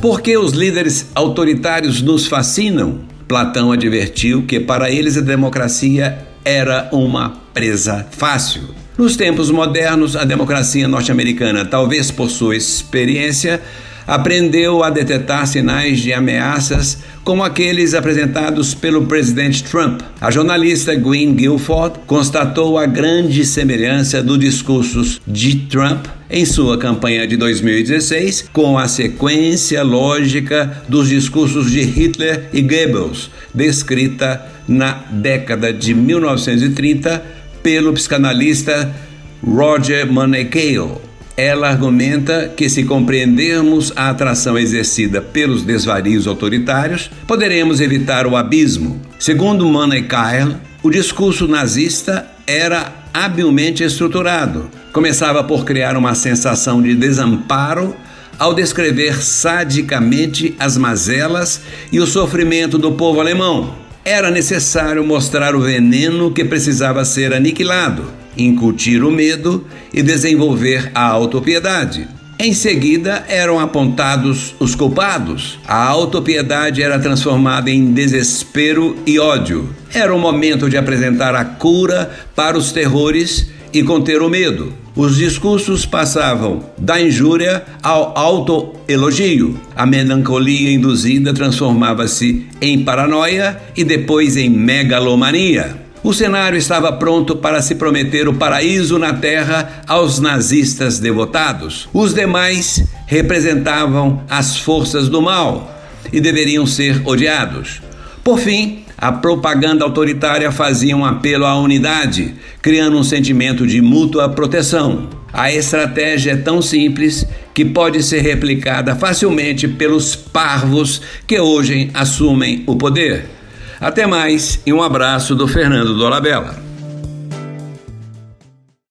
Por que os líderes autoritários nos fascinam? Platão advertiu que para eles a democracia era uma presa fácil. Nos tempos modernos, a democracia norte-americana, talvez por sua experiência, aprendeu a detectar sinais de ameaças como aqueles apresentados pelo presidente Trump. A jornalista Gwen Guilford constatou a grande semelhança dos discursos de Trump em sua campanha de 2016 com a sequência lógica dos discursos de Hitler e Goebbels, descrita na década de 1930 pelo psicanalista Roger Manekale. Ela argumenta que, se compreendermos a atração exercida pelos desvarios autoritários, poderemos evitar o abismo. Segundo Kyle, o discurso nazista era habilmente estruturado. Começava por criar uma sensação de desamparo ao descrever sadicamente as mazelas e o sofrimento do povo alemão. Era necessário mostrar o veneno que precisava ser aniquilado incutir o medo e desenvolver a autopiedade. Em seguida eram apontados os culpados. A autopiedade era transformada em desespero e ódio. Era o momento de apresentar a cura para os terrores e conter o medo. Os discursos passavam da injúria ao autoelogio. A melancolia induzida transformava-se em paranoia e depois em megalomania. O cenário estava pronto para se prometer o paraíso na terra aos nazistas devotados. Os demais representavam as forças do mal e deveriam ser odiados. Por fim, a propaganda autoritária fazia um apelo à unidade, criando um sentimento de mútua proteção. A estratégia é tão simples que pode ser replicada facilmente pelos parvos que hoje assumem o poder. Até mais e um abraço do Fernando Dolabella.